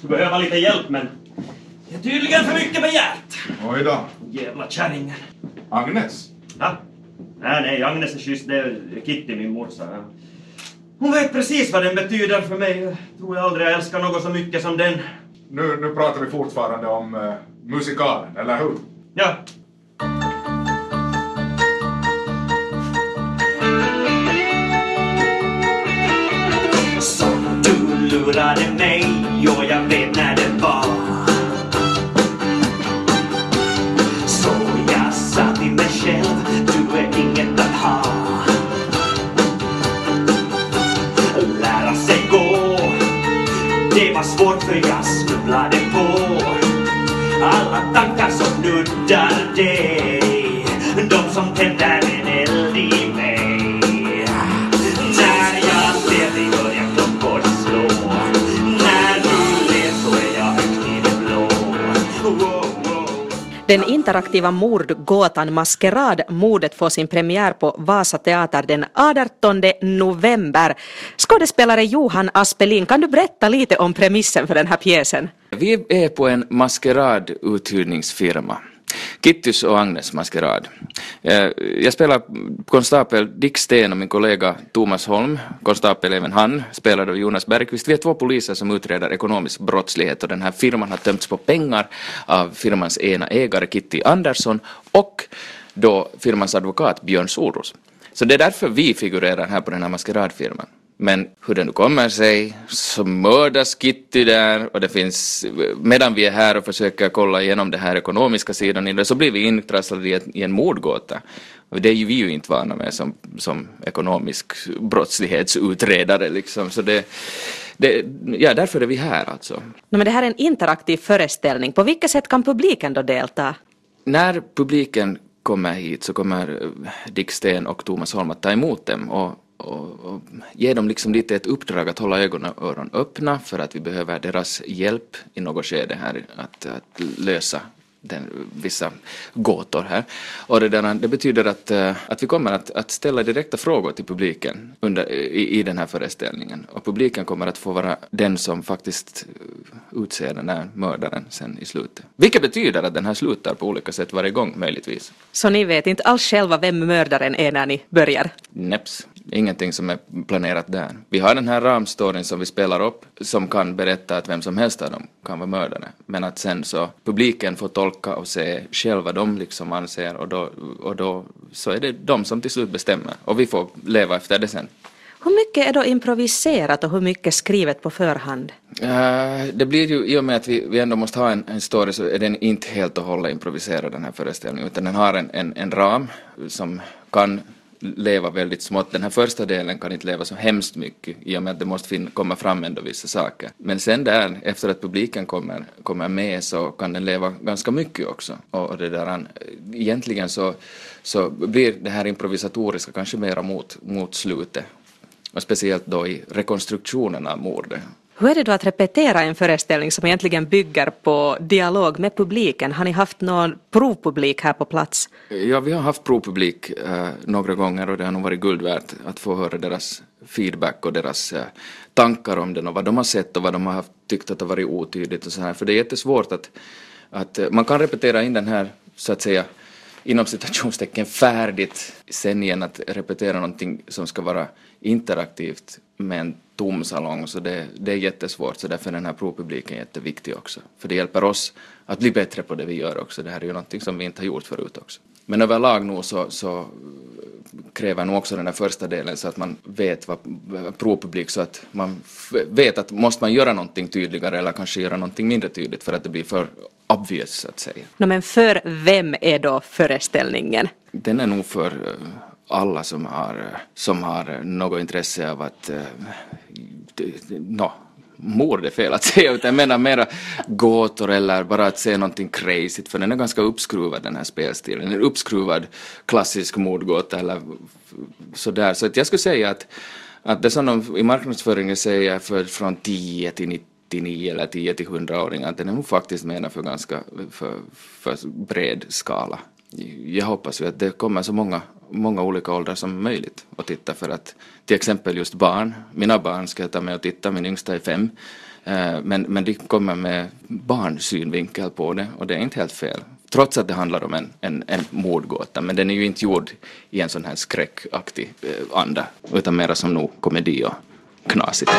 Skulle behöva lite hjälp men det är tydligen för mycket begärt. Oj då. Jävla kärringen. Agnes? Ja. Nej, nej, Agnes är schysst. Det är Kitty, min morsa. Hon vet precis vad den betyder för mig. Jag tror jag aldrig jag älskar något så mycket som den. Nu, nu pratar vi fortfarande om uh, musikalen, eller hur? Ja. Som du lurade mig för jag snubblade på. Alla tankar som nuddar dig De som tänder en eld i mig. När jag ser dig börjar klockor slå. När du ler så är jag högt i det blå. Wow. Den interaktiva mordgåtan Maskerad mordet får sin premiär på Vasa Teater den 18 november. Skådespelare Johan Aspelin, kan du berätta lite om premissen för den här pjäsen? Vi är på en maskerad-uthyrningsfirma. Kittys och Agnes maskerad. Eh, jag spelar konstapel Dick Sten och min kollega Thomas Holm, konstapel även han, spelad av Jonas Bergqvist. Vi är två poliser som utreder ekonomisk brottslighet och den här firman har tömts på pengar av firmans ena ägare Kitty Andersson och då firmans advokat Björn Soros. Så det är därför vi figurerar här på den här maskeradfirman. Men hur det nu kommer sig så mördas Kitty där och det finns, medan vi är här och försöker kolla igenom den här ekonomiska sidan i det så blir vi intrasslade i, i en mordgåta. Och det är ju vi ju inte vana med som, som ekonomisk brottslighetsutredare liksom. Så det, det, ja, därför är vi här alltså. No, men det här är en interaktiv föreställning. På vilket sätt kan publiken då delta? När publiken kommer hit så kommer eh, Dick Sten och Thomas Holm att ta emot dem och, och, och ge dem liksom lite ett uppdrag att hålla ögon och öron öppna för att vi behöver deras hjälp i något skede här att, att lösa den, vissa gåtor här. Och det, där, det betyder att, eh, att vi kommer att, att ställa direkta frågor till publiken under, i, i den här föreställningen. Och publiken kommer att få vara den som faktiskt eh, utser den här mördaren sen i slutet. Vilket betyder att den här slutar på olika sätt varje gång möjligtvis. Så ni vet inte alls själva vem mördaren är när ni börjar? Neps. Ingenting som är planerat där. Vi har den här ramstoryn som vi spelar upp som kan berätta att vem som helst av dem kan vara mördare. Men att sen så publiken får tolka och se själva vad de liksom anser och då, och då så är det de som till slut bestämmer och vi får leva efter det sen. Hur mycket är då improviserat och hur mycket skrivet på förhand? Eh, det blir ju, i och med att vi, vi ändå måste ha en, en story så är den inte helt och hållet improviserad den här föreställningen utan den har en, en, en ram som kan leva väldigt smått. Den här första delen kan inte leva så hemskt mycket i och med att det måste fin- komma fram ändå vissa saker. Men sen där, efter att publiken kommer, kommer med så kan den leva ganska mycket också. Och det där, egentligen så, så blir det här improvisatoriska kanske mera mot, mot slutet. Och speciellt då i rekonstruktionen av mordet. Hur är det då att repetera en föreställning som egentligen bygger på dialog med publiken? Har ni haft någon provpublik här på plats? Ja, vi har haft provpublik eh, några gånger och det har nog varit guld värt att få höra deras feedback och deras eh, tankar om den och vad de har sett och vad de har haft, tyckt att har varit otydligt och så här. För det är jättesvårt att, att eh, man kan repetera in den här så att säga inom citationstecken färdigt sen igen att repetera någonting som ska vara interaktivt med en tom salong så det, det är jättesvårt så därför är den här provpubliken jätteviktig också. För det hjälper oss att bli bättre på det vi gör också. Det här är ju någonting som vi inte har gjort förut också. Men överlag nog så, så kräver nog också den här första delen så att man vet vad provpublik så att man vet att måste man göra någonting tydligare eller kanske göra någonting mindre tydligt för att det blir för obvious så att säga. No, men för vem är då föreställningen? Den är nog för eh, alla som har, som har något intresse av att, eh, no, mord är fel att säga, utan jag menar mera gåtor eller bara att se någonting crazy, för den är ganska uppskruvad den här spelstilen. En uppskruvad klassisk mordgåta eller sådär. Så att jag skulle säga att, att det som de i marknadsföringen säger för från 10 till 99 eller 10 till 100-åringar, den är nog faktiskt menad för ganska för, för bred skala. Jag hoppas ju att det kommer så många, många olika åldrar som möjligt att titta för att till exempel just barn, mina barn ska jag ta med och titta, min yngsta är fem, eh, men, men de kommer med barnsynvinkel på det och det är inte helt fel. Trots att det handlar om en, en, en mordgåta, men den är ju inte gjord i en sån här skräckaktig eh, anda, utan mera som nog komedi och knasigt.